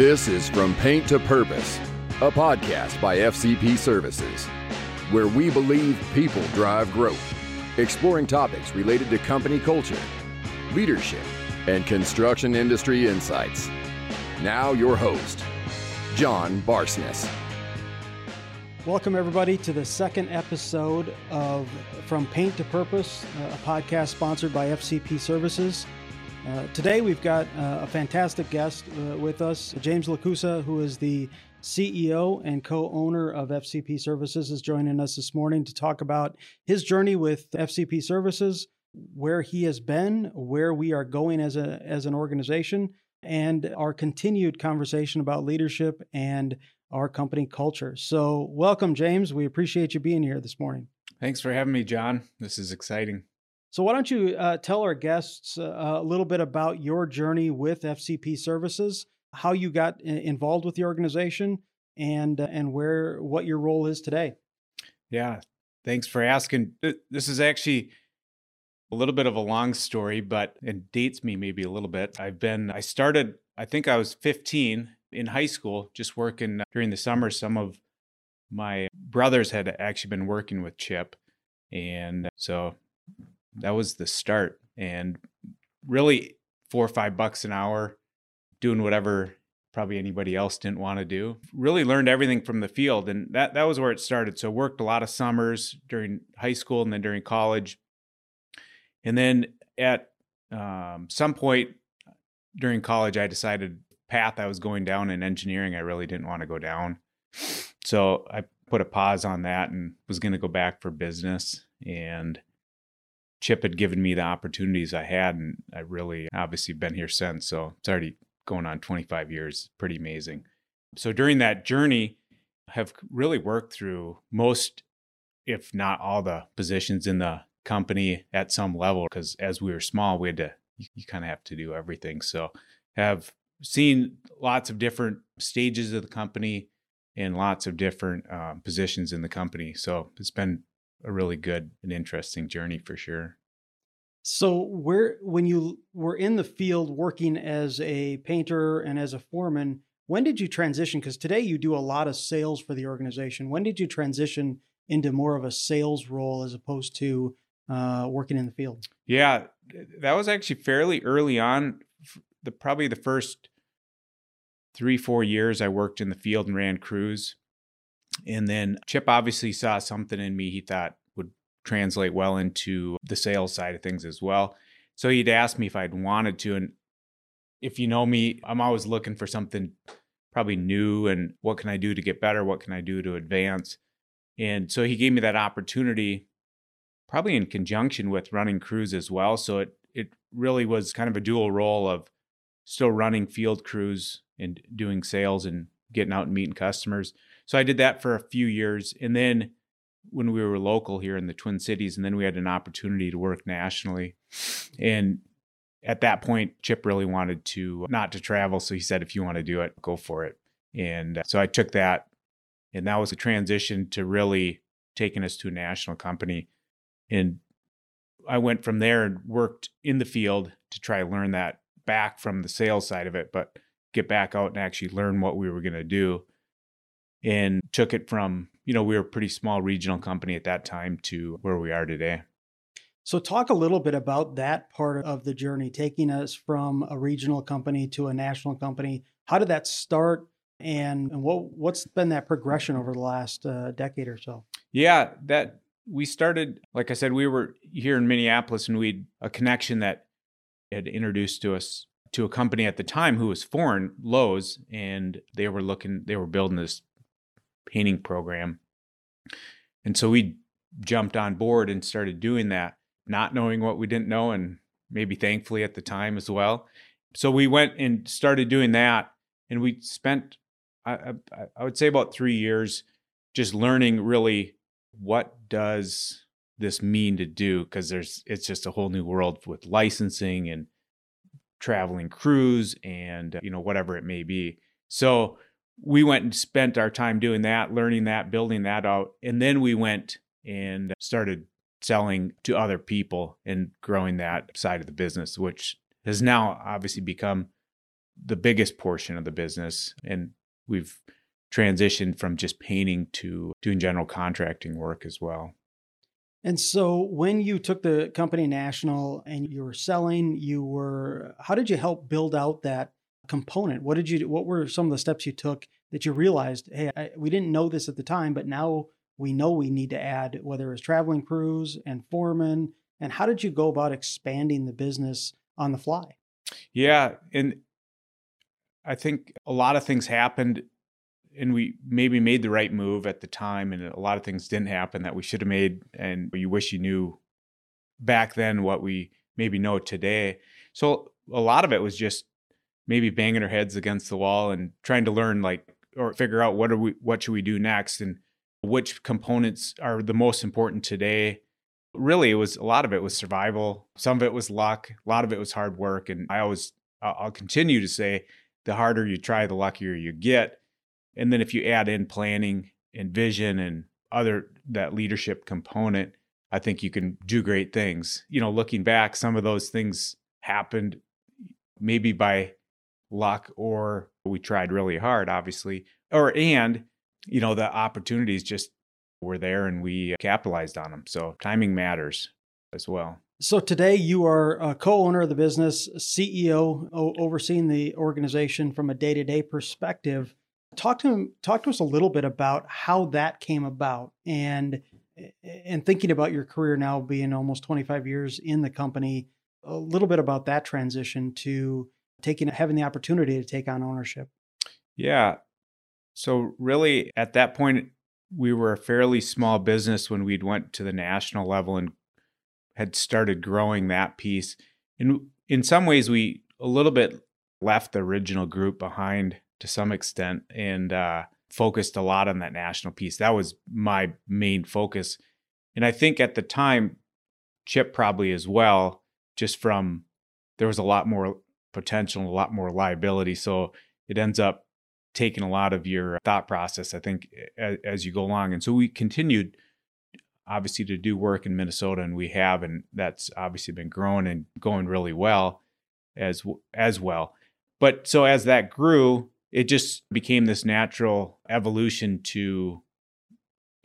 This is From Paint to Purpose, a podcast by FCP Services, where we believe people drive growth, exploring topics related to company culture, leadership, and construction industry insights. Now, your host, John Barsness. Welcome, everybody, to the second episode of From Paint to Purpose, a podcast sponsored by FCP Services. Uh, today, we've got uh, a fantastic guest uh, with us. James Lacusa, who is the CEO and co owner of FCP Services, is joining us this morning to talk about his journey with FCP Services, where he has been, where we are going as, a, as an organization, and our continued conversation about leadership and our company culture. So, welcome, James. We appreciate you being here this morning. Thanks for having me, John. This is exciting. So, why don't you uh, tell our guests uh, a little bit about your journey with FCP Services, how you got involved with the organization, and uh, and where what your role is today? Yeah, thanks for asking. This is actually a little bit of a long story, but it dates me maybe a little bit. I've been I started I think I was 15 in high school, just working during the summer. Some of my brothers had actually been working with Chip, and so that was the start. And really, four or five bucks an hour, doing whatever probably anybody else didn't want to do. Really learned everything from the field, and that that was where it started. So worked a lot of summers during high school and then during college, and then at um, some point during college, I decided path I was going down in engineering, I really didn't want to go down. So I put a pause on that and was going to go back for business and Chip had given me the opportunities I had, and I really obviously been here since. So it's already going on 25 years. Pretty amazing. So during that journey, I have really worked through most, if not all, the positions in the company at some level. Because as we were small, we had to you, you kind of have to do everything. So have seen lots of different stages of the company and lots of different um, positions in the company. So it's been a really good and interesting journey for sure. So, where when you were in the field working as a painter and as a foreman, when did you transition? Because today you do a lot of sales for the organization. When did you transition into more of a sales role as opposed to uh, working in the field? Yeah, that was actually fairly early on. The probably the first three four years I worked in the field and ran crews. And then Chip obviously saw something in me he thought translate well into the sales side of things as well. So he'd asked me if I'd wanted to. And if you know me, I'm always looking for something probably new and what can I do to get better? What can I do to advance? And so he gave me that opportunity, probably in conjunction with running crews as well. So it it really was kind of a dual role of still running field crews and doing sales and getting out and meeting customers so I did that for a few years. And then when we were local here in the Twin Cities, and then we had an opportunity to work nationally. And at that point, Chip really wanted to not to travel. So he said, if you want to do it, go for it. And uh, so I took that. And that was a transition to really taking us to a national company. And I went from there and worked in the field to try to learn that back from the sales side of it, but get back out and actually learn what we were going to do and took it from, you know, we were a pretty small regional company at that time to where we are today. So, talk a little bit about that part of the journey, taking us from a regional company to a national company. How did that start, and, and what what's been that progression over the last uh, decade or so? Yeah, that we started, like I said, we were here in Minneapolis, and we had a connection that had introduced to us to a company at the time who was foreign, Lowe's, and they were looking, they were building this painting program. And so we jumped on board and started doing that, not knowing what we didn't know, and maybe thankfully at the time as well. So we went and started doing that, and we spent, I, I, I would say, about three years just learning really what does this mean to do because there's it's just a whole new world with licensing and traveling crews and you know whatever it may be so we went and spent our time doing that, learning that, building that out. And then we went and started selling to other people and growing that side of the business, which has now obviously become the biggest portion of the business. And we've transitioned from just painting to doing general contracting work as well. And so when you took the company national and you were selling, you were how did you help build out that component? What did you what were some of the steps you took that you realized, hey, I, we didn't know this at the time, but now we know we need to add whether it's traveling crews and foremen and how did you go about expanding the business on the fly? Yeah, and I think a lot of things happened and we maybe made the right move at the time and a lot of things didn't happen that we should have made and you wish you knew back then what we maybe know today so a lot of it was just maybe banging our heads against the wall and trying to learn like or figure out what are we what should we do next and which components are the most important today. Really it was a lot of it was survival. Some of it was luck. A lot of it was hard work. And i always i'll continue to say the harder you try the luckier you get. And then if you add in planning and vision and other that leadership component, I think you can do great things. You know, looking back, some of those things happened maybe by luck or we tried really hard, obviously. Or and, you know, the opportunities just were there and we capitalized on them. So timing matters as well. So today you are a co-owner of the business, CEO, overseeing the organization from a day-to-day perspective. Talk to him, talk to us a little bit about how that came about and and thinking about your career now being almost 25 years in the company, a little bit about that transition to taking having the opportunity to take on ownership. Yeah. So really at that point we were a fairly small business when we'd went to the national level and had started growing that piece. And in some ways we a little bit left the original group behind to some extent and uh, focused a lot on that national piece. That was my main focus. And I think at the time, Chip probably as well, just from there was a lot more potential, a lot more liability. So it ends up taking a lot of your thought process, I think, as, as you go along. And so we continued obviously to do work in Minnesota and we have and that's obviously been growing and going really well as as well. But so as that grew, it just became this natural evolution to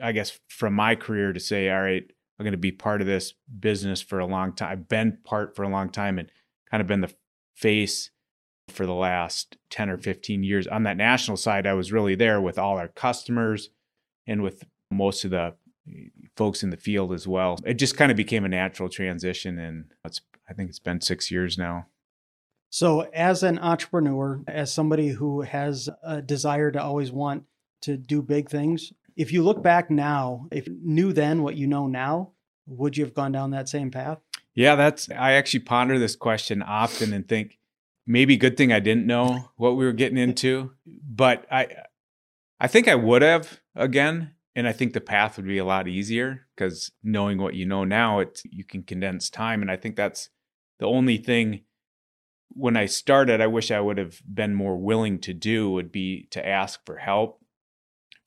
i guess from my career to say all right i'm going to be part of this business for a long time i've been part for a long time and kind of been the face for the last 10 or 15 years. On that national side i was really there with all our customers and with most of the eh, folks in the field as well. It just kind of became a natural transition and it's i think it's been six years now. So, as an entrepreneur, as somebody who has a desire to always want to do big things, if you look back now, if you knew then what you know now, would you have gone down that same path? Yeah, that's I actually ponder this question often and think maybe good thing I didn't know what we were getting into, but I I think I would have again and I think the path would be a lot easier cuz knowing what you know now it you can condense time and I think that's the only thing when I started, I wish I would have been more willing to do would be to ask for help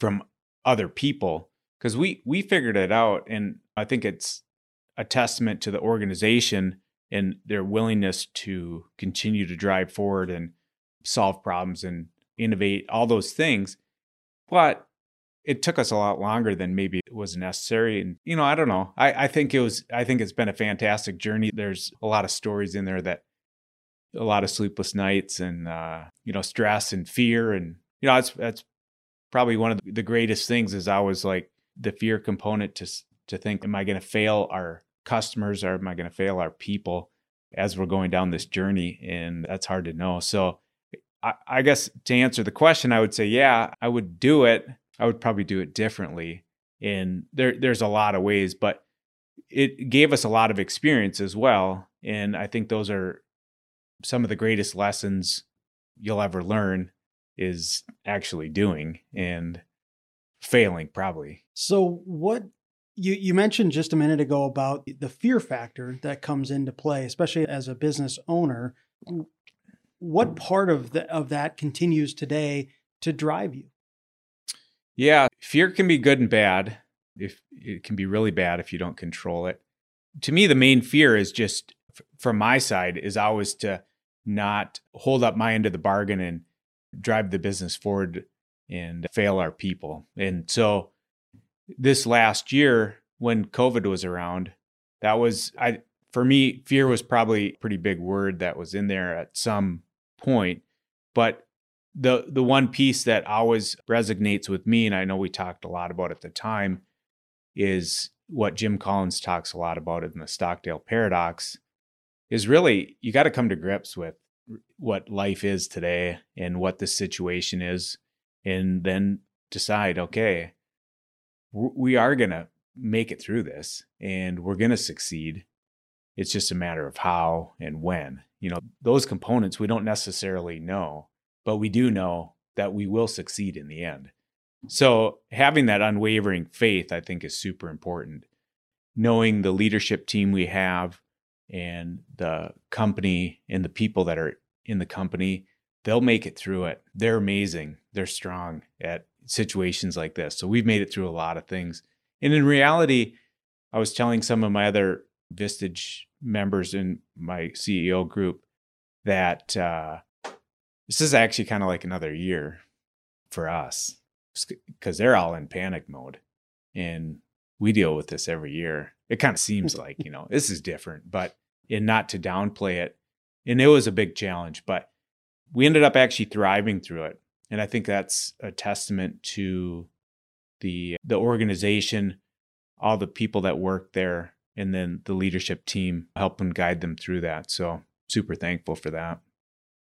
from other people because we we figured it out, and I think it's a testament to the organization and their willingness to continue to drive forward and solve problems and innovate all those things. But it took us a lot longer than maybe it was necessary. And, you know, I don't know. I, I think it was, I think it's been a fantastic journey. There's a lot of stories in there that a lot of sleepless nights and uh, you know stress and fear and you know that's that's probably one of the greatest things is I was like the fear component to to think am I going to fail our customers or am I going to fail? Our people as we're going down this journey and that's hard to know. So I, I guess to answer the question I would say yeah I would do it. I would probably do it differently. And there there's a lot of ways but it gave us a lot of experience as well. And I think those are some of the greatest lessons you'll ever learn is actually doing and failing probably. So what you you mentioned just a minute ago about the fear factor that comes into play especially as a business owner what part of the, of that continues today to drive you? Yeah, fear can be good and bad. If it can be really bad if you don't control it. To me the main fear is just from my side is always to not hold up my end of the bargain and drive the business forward and fail our people. And so this last year when COVID was around, that was I for me fear was probably a pretty big word that was in there at some point, but the the one piece that always resonates with me and I know we talked a lot about at the time is what Jim Collins talks a lot about in the Stockdale paradox is really you got to come to grips with what life is today and what the situation is and then decide okay we are going to make it through this and we're going to succeed it's just a matter of how and when you know those components we don't necessarily know but we do know that we will succeed in the end so having that unwavering faith i think is super important knowing the leadership team we have and the company and the people that are in the company, they'll make it through it. They're amazing. They're strong at situations like this. So we've made it through a lot of things. And in reality, I was telling some of my other Vistage members in my CEO group that uh, this is actually kind of like another year for us because they're all in panic mode. And we deal with this every year. It kind of seems like, you know, this is different, but and not to downplay it. And it was a big challenge, but we ended up actually thriving through it. And I think that's a testament to the the organization, all the people that work there, and then the leadership team helping guide them through that. So super thankful for that.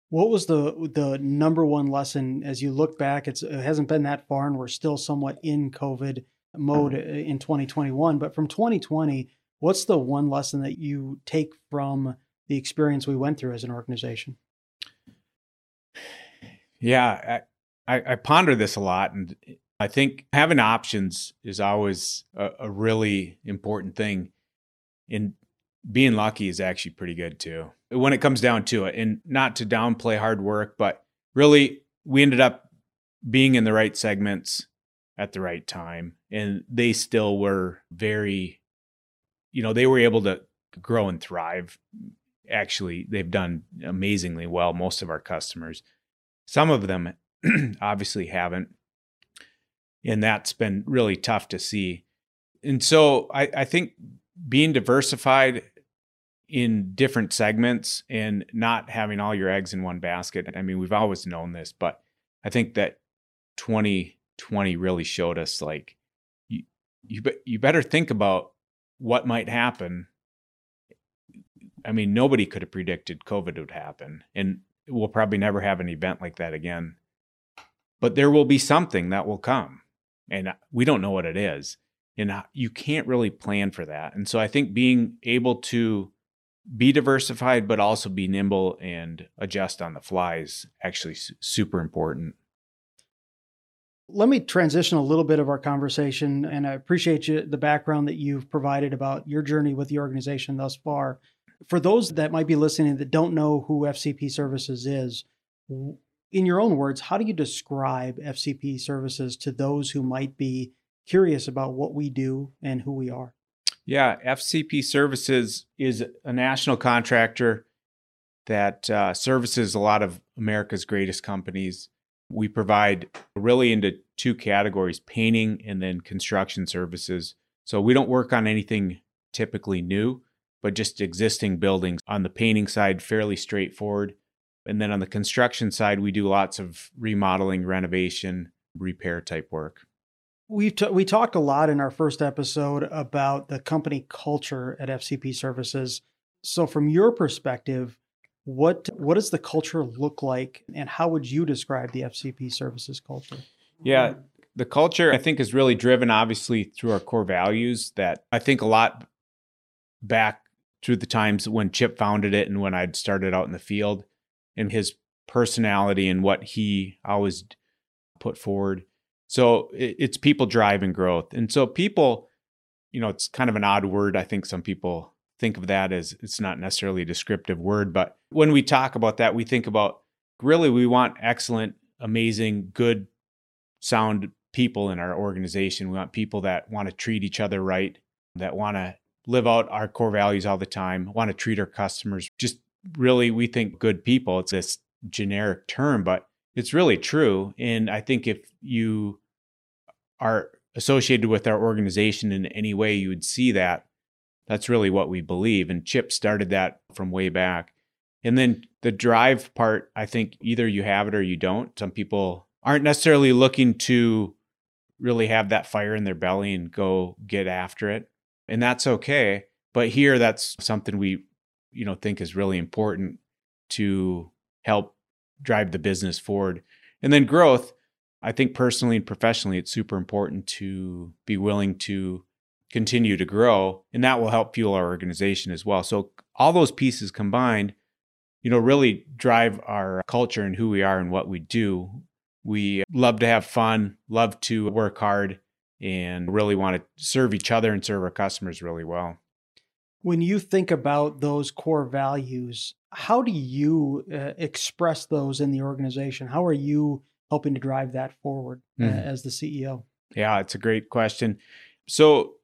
What was the the number one lesson as you look back? it hasn't been that far, and we're still somewhat in COVID mode uh, in 2021. But from 2020, what's the one lesson that you take from the experience we went through as an organization? Yeah, I, I ponder this a lot, and I think having options is always a, a really important thing. And being lucky is actually pretty good too when it comes down to it. And not to downplay hard work, but really, we ended up being in the right segments at the right time and they still were very you know they were able to grow and thrive actually they've done amazingly well most of our customers some of them obviously haven't. And that's been really tough to see. And so I, I think being diversified in different segments and not having all your eggs in one basket i mean we've always known this but i think that 20 20 really showed us like you you, you better think about what might happen. I mean nobody could have predicted covid would happen and we'll probably never have an event like that again but there will be something that will come and uh, we don't know what it is and uh, you can't really plan for that and so i think being able to be diversified but also be nimble and adjust on the fly is actually super important let me transition a little bit of our conversation, and I appreciate you the background that you've provided about your journey with the organization thus far. For those that might be listening that don't know who FCP Services is, in your own words, how do you describe FCP Services to those who might be curious about what we do and who we are? Yeah, FCP Services is a national contractor that uh, services a lot of America's greatest companies we provide really into two categories painting and then construction services. So we don't work on anything typically new, but just existing buildings. On the painting side, fairly straightforward. And then on the construction side, we do lots of remodeling, renovation, repair type work. We t- we talked a lot in our first episode about the company culture at FCP Services. So from your perspective, what what does the culture look like and how would you describe the fcp services culture yeah the culture i think is really driven obviously through our core values that i think a lot back through the times when chip founded it and when i'd started out in the field and his personality and what he always put forward so it's people driving growth and so people you know it's kind of an odd word i think some people think of that as it's not necessarily a descriptive word, but when we talk about that, we think about really we want excellent, amazing, good, sound people in our organization. We want people that want to treat each other right, that want to live out our core values all the time, want to treat our customers just really we think good people. It's this generic term, but it's really true. And I think if you are associated with our organization in any way, you would see that. That's really what we believe. And Chip started that from way back. And then the drive part, I think either you have it or you don't. Some people aren't necessarily looking to really have that fire in their belly and go get after it. And that's okay. But here that's something we you know think is really important to help drive the business forward. And then growth, I think personally and professionally it's super important to be willing to continue to grow and that will help fuel our organization as well. So all those pieces combined, you know, really drive our culture and who we are and what we do. We love to have fun, love to work hard, and really want to serve each other and serve our customers really well. When you think about those core values, how do you uh, express those in the organization? How are you helping to drive that forward uh, mm-hmm. as the CEO? Yeah, it's a great question. So,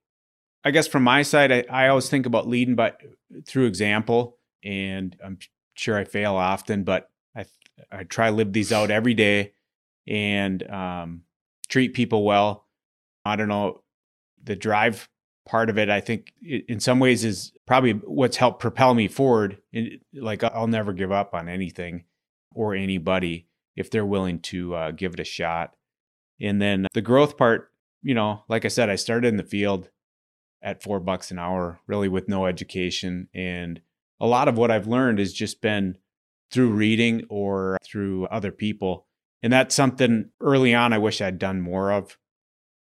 I guess from my side, I, I always think about leading by through example, and I'm sure I fail often, but I I try to live these out every day and um, treat people well. I don't know the drive part of it. I think in some ways is probably what's helped propel me forward. Like I'll never give up on anything or anybody if they're willing to uh, give it a shot. And then the growth part, you know, like I said, I started in the field at four bucks an hour, really with no education and a lot of what I've learned has just been through reading or through other people. And that's something early on I wish I'd done more of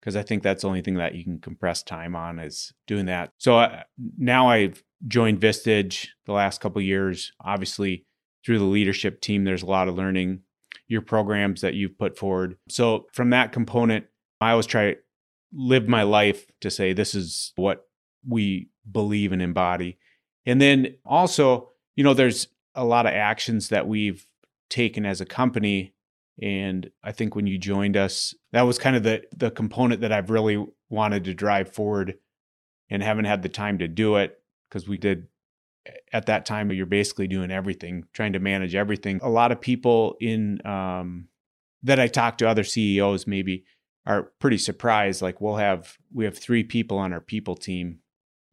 because I think that's the only thing that you can compress time on is doing that. So uh, now I've joined Vistage the last couple years. Obviously, through the leadership team, there's a lot of learning your programs that you've put forward. So from that component, I always try to live my life to say this is what we believe and embody. And then also, you know, there's a lot of actions that we've taken as a company. And I think when you joined us, that was kind of the the component that I've really wanted to drive forward and haven't had the time to do it because we did at that time you're basically doing everything trying to manage everything. A lot of people in um, that i talk to other ceos maybe are pretty surprised like we'll have we have three people on our people team.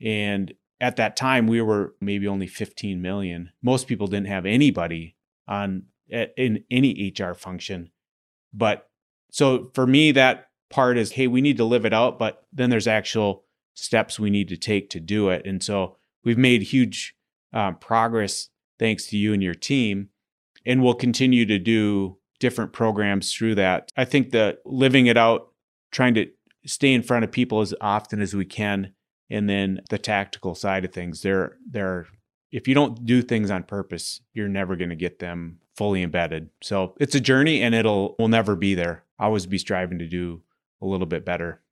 And at that time we were maybe only 15 million. Most people didn't have anybody on in any hr function. But so for me that part is hey we need to live it out but then there's actual steps we need to take to do it. And so we've made huge um, progress thanks to you and your team and we'll continue to do different programs through that. I think that living it out trying to stay in front of people as often as we can and then the tactical side of things there there if you don't do things on purpose you're never going to get them fully embedded. So it's a journey and it'll will never be there. I always be striving to do a little bit better.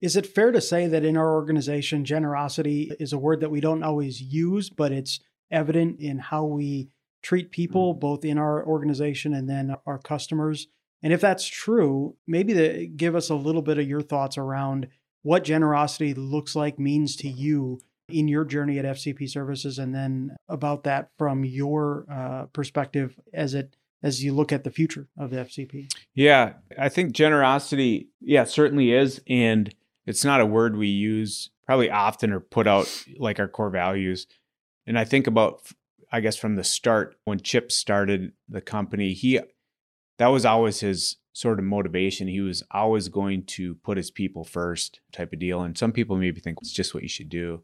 Is it fair to say that in our organization generosity is a word that we don't always use but it's evident in how we treat people mm-hmm. both in our organization and then our customers? And if that's true maybe the, give us a little bit of your thoughts around what generosity looks like, means to you in your journey at FCP Services, and then about that from your uh, perspective as it as you look at the future of the FCP. Yeah, I think generosity, yeah, certainly is, and it's not a word we use probably often or put out like our core values. And I think about, I guess, from the start when Chip started the company, he that was always his sort of motivation. He was always going to put his people first, type of deal. And some people maybe think it's just what you should do,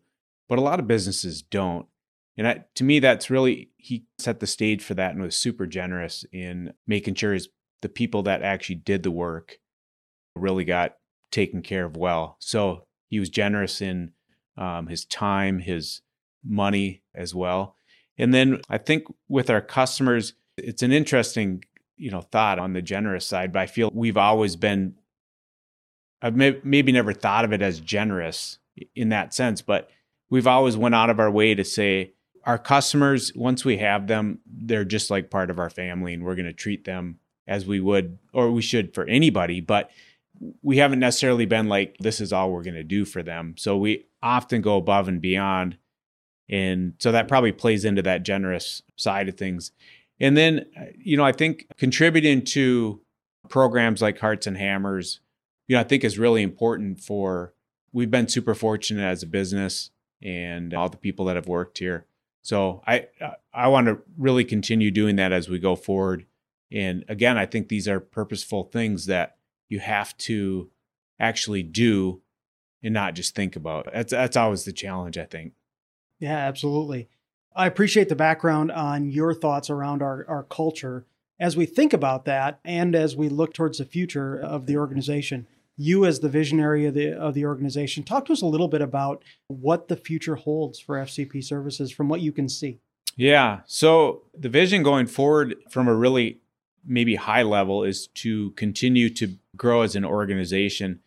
but a lot of businesses don't. And I, to me, that's really he set the stage for that and was super generous in making sure his, the people that actually did the work really got taken care of well. So he was generous in um, his time, his money as well. And then I think with our customers, it's an interesting you know thought on the generous side, but I feel we've always been. I've may, maybe never thought of it as generous in that sense, but we've always went out of our way to say our customers once we have them they're just like part of our family and we're going to treat them as we would or we should for anybody. But we haven't necessarily been like this is all we're going to do for them. So we often go above and beyond. And so that probably plays into that generous side of things. And then, uh, you know, I think contributing to programs like Hearts and Hammers, you know, I think is really important for, we've been super fortunate as a business and all the people that have worked here. So I, I want to really continue doing that as we go forward. And again, I think these are purposeful things that you have to actually do and not just think about. That's that's always the challenge, I think. Yeah, absolutely. I appreciate the background on your thoughts around our, our culture. As we think about that and as we look towards the future of the organization, you as the visionary of the of the organization, talk to us a little bit about what the future holds for FCP services from what you can see. Yeah. So the vision going forward from a really maybe high level is to continue to grow as an organization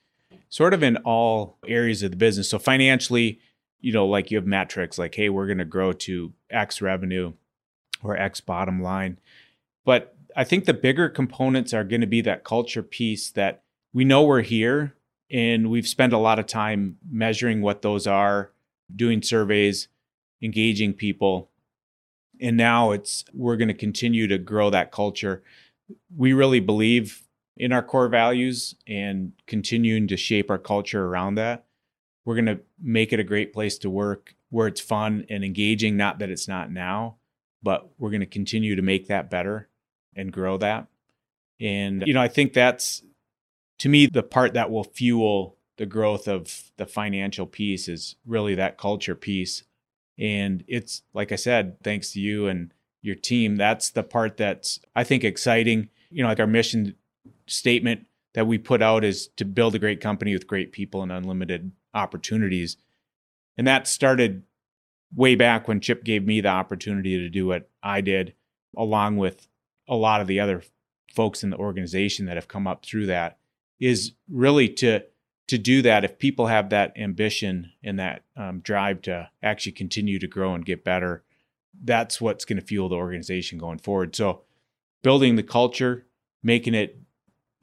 sort of in all areas of the business. So financially, you know, like you have metrics like, hey, we're going to grow to X revenue or X bottom line. But I think the bigger components are going to be that culture piece that we know we're here and we've spent a lot of time measuring what those are, doing surveys, engaging people. And now it's we're going to continue to grow that culture. We really believe in our core values and continuing to shape our culture around that. We're going to make it a great place to work where it's fun and engaging, not that it's not now, but we're going to continue to make that better and grow that. And, you know, I think that's to me the part that will fuel the growth of the financial piece is really that culture piece. And it's, like I said, thanks to you and your team, that's the part that's, I think, exciting. You know, like our mission statement that we put out is to build a great company with great people and unlimited opportunities. And that started way back when Chip gave me the opportunity to do what I did, along with a lot of the other folks in the organization that have come up through that, is really to to do that if people have that ambition and that um, drive to actually continue to grow and get better that's what's going to fuel the organization going forward so building the culture making it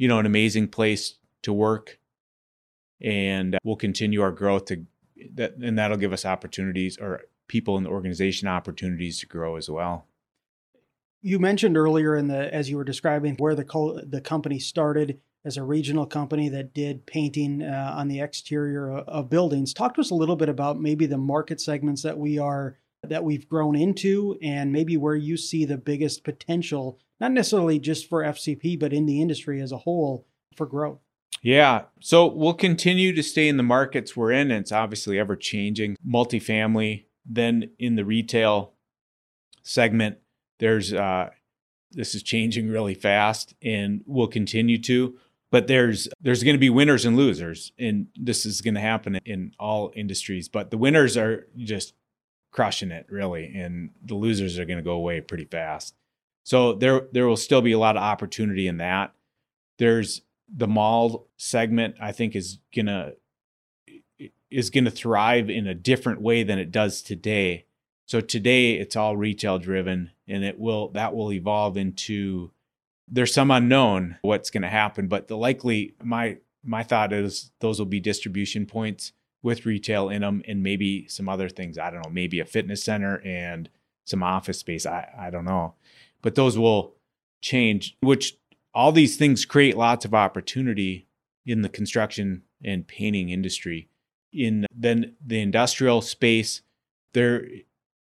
you know, an amazing place to work. And we'll continue our growth to that, and that'll give us opportunities or people in the organization opportunities to grow as well. You mentioned earlier in the as you were describing where the co- the company started as a regional company that did painting uh, on the exterior of, of buildings. Talk to us a little bit about maybe the market segments that we are that we've grown into and maybe where you see the biggest potential not necessarily just for FCP, but in the industry as a whole for growth? Yeah. So we'll continue to stay in the markets we're in. And it's obviously ever changing. Multifamily, then in the retail segment, there's uh this is changing really fast and will continue to. But there's there's going to be winners and losers, and this is going to happen in all industries. But the winners are just crushing it really, and the losers are going to go away pretty fast. So there there will still be a lot of opportunity in that. There's the mall segment I think is gonna is gonna thrive in a different way than it does today. So today it's all retail driven and it will that will evolve into there's some unknown what's going to happen but the likely my my thought is those will be distribution points with retail in them and maybe some other things i don't know maybe a fitness center and some office space i i don't know but those will change, which all these things create lots of opportunity in the construction and painting industry. In then the industrial space, there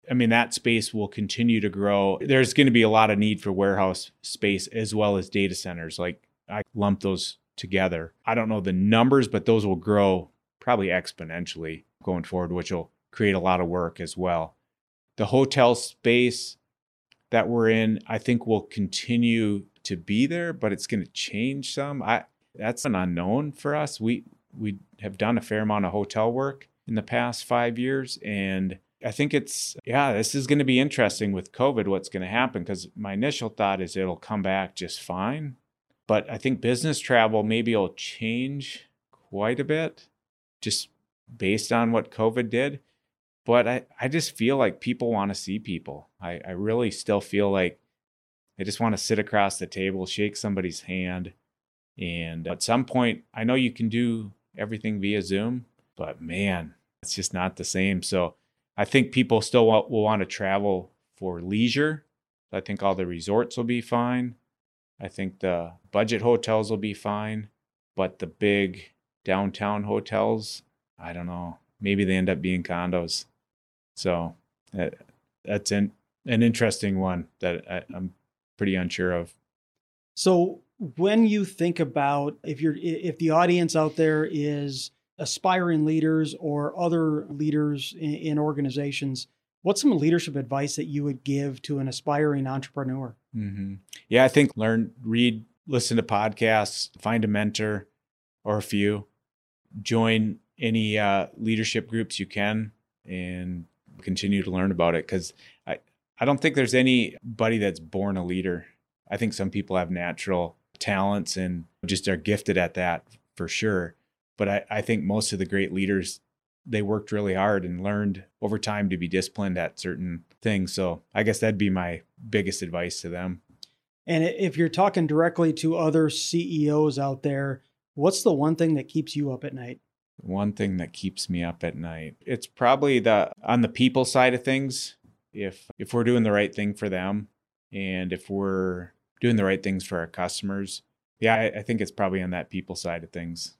I mean, that space will continue to grow. There's going to be a lot of need for warehouse space as well as data centers. Like I lump those together. I don't know the numbers, but those will grow probably exponentially going forward, which will create a lot of work as well. The hotel space, that we're in, I think will continue to be there, but it's going to change some. I that's an unknown for us. We we have done a fair amount of hotel work in the past 5 years and I think it's yeah, this is going to be interesting with COVID what's going to happen cuz my initial thought is it'll come back just fine. But I think business travel maybe will change quite a bit just based on what COVID did but I, I just feel like people want to see people. I, I really still feel like they just want to sit across the table, shake somebody's hand. And at some point, I know you can do everything via Zoom, but man, it's just not the same. So I think people still will, will want to travel for leisure. I think all the resorts will be fine. I think the budget hotels will be fine, but the big downtown hotels, I don't know. Maybe they end up being condos. So that, that's an, an interesting one that I, I'm pretty unsure of. So when you think about if you're if the audience out there is aspiring leaders or other leaders in, in organizations, what's some leadership advice that you would give to an aspiring entrepreneur? Mm-hmm. Yeah, I think learn, read, listen to podcasts, find a mentor or a few, join any uh, leadership groups you can, and continue to learn about it. Because I, I don't think there's anybody that's born a leader. I think some people have natural talents and just are gifted at that for sure. But I, I think most of the great leaders they worked really hard and learned over time to be disciplined at certain things. So I guess that'd be my biggest advice to them. And if you're talking directly to other CEOs out there, what's the one thing that keeps you up at night? One thing that keeps me up at night. It's probably the on the people side of things. If if we're doing the right thing for them and if we're doing the right things for our customers, yeah, I, I think it's probably on that people side of things.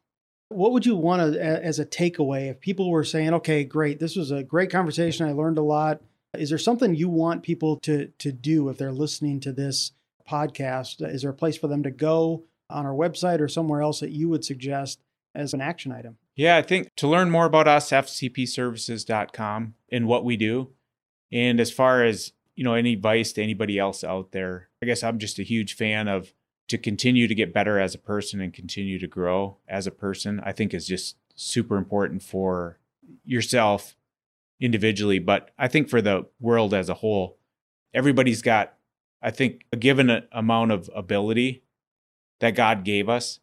What would you want to, as a takeaway if people were saying, okay, great, this was a great conversation. I learned a lot. Is there something you want people to, to do if they're listening to this podcast? Is there a place for them to go on our website or somewhere else that you would suggest as an action item? Yeah, I think to learn more about us, fcpservices.com and what we do. And as far as, you know, any advice to anybody else out there, I guess I'm just a huge fan of to continue to get better as a person and continue to grow as a person, I think is just super important for yourself individually, but I think for the world as a whole, everybody's got, I think, a given amount of ability that God gave us.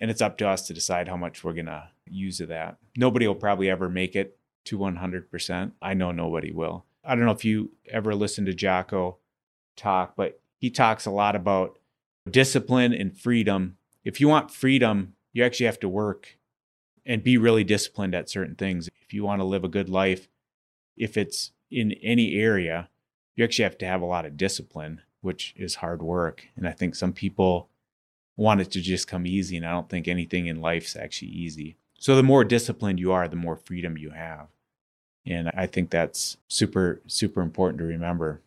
And it's up to us to decide how much we're going to use of that. Nobody will probably ever make it to 100%. I know nobody will. I don't know if you ever listen to Jocko talk, but he talks a lot about discipline and freedom. If you want freedom, you actually have to work and be really disciplined at certain things. If you want to live a good life, if it's in any area, you actually have to have a lot of discipline, which is hard work. And I think some people want it to just come easy, and I don't think anything in life's actually easy. So the more disciplined you are, the more freedom you have. And I think that's super, super important to remember.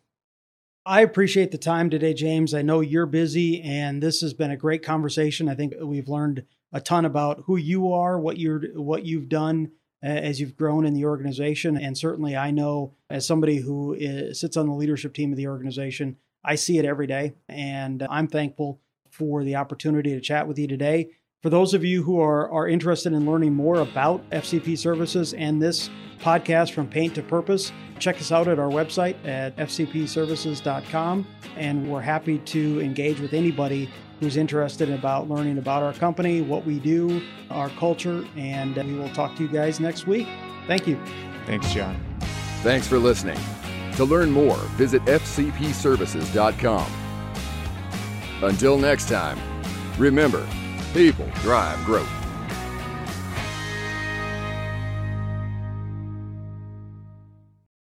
I appreciate the time today, James. I know you're busy, and this has been a great conversation. I think we've learned a ton about who you are, what you're, what you've done as you've grown in the organization, and certainly I know as somebody who is, sits on the leadership team of the organization, I see it every day, and I'm thankful for the opportunity to chat with you today. For those of you who are, are interested in learning more about FCP services and this podcast from paint to purpose, check us out at our website at fcpservices.com. And we're happy to engage with anybody who's interested about learning about our company, what we do, our culture, and we will talk to you guys next week. Thank you. Thanks, John. Thanks for listening. To learn more, visit fcpservices.com. Until next time, remember, People drive growth.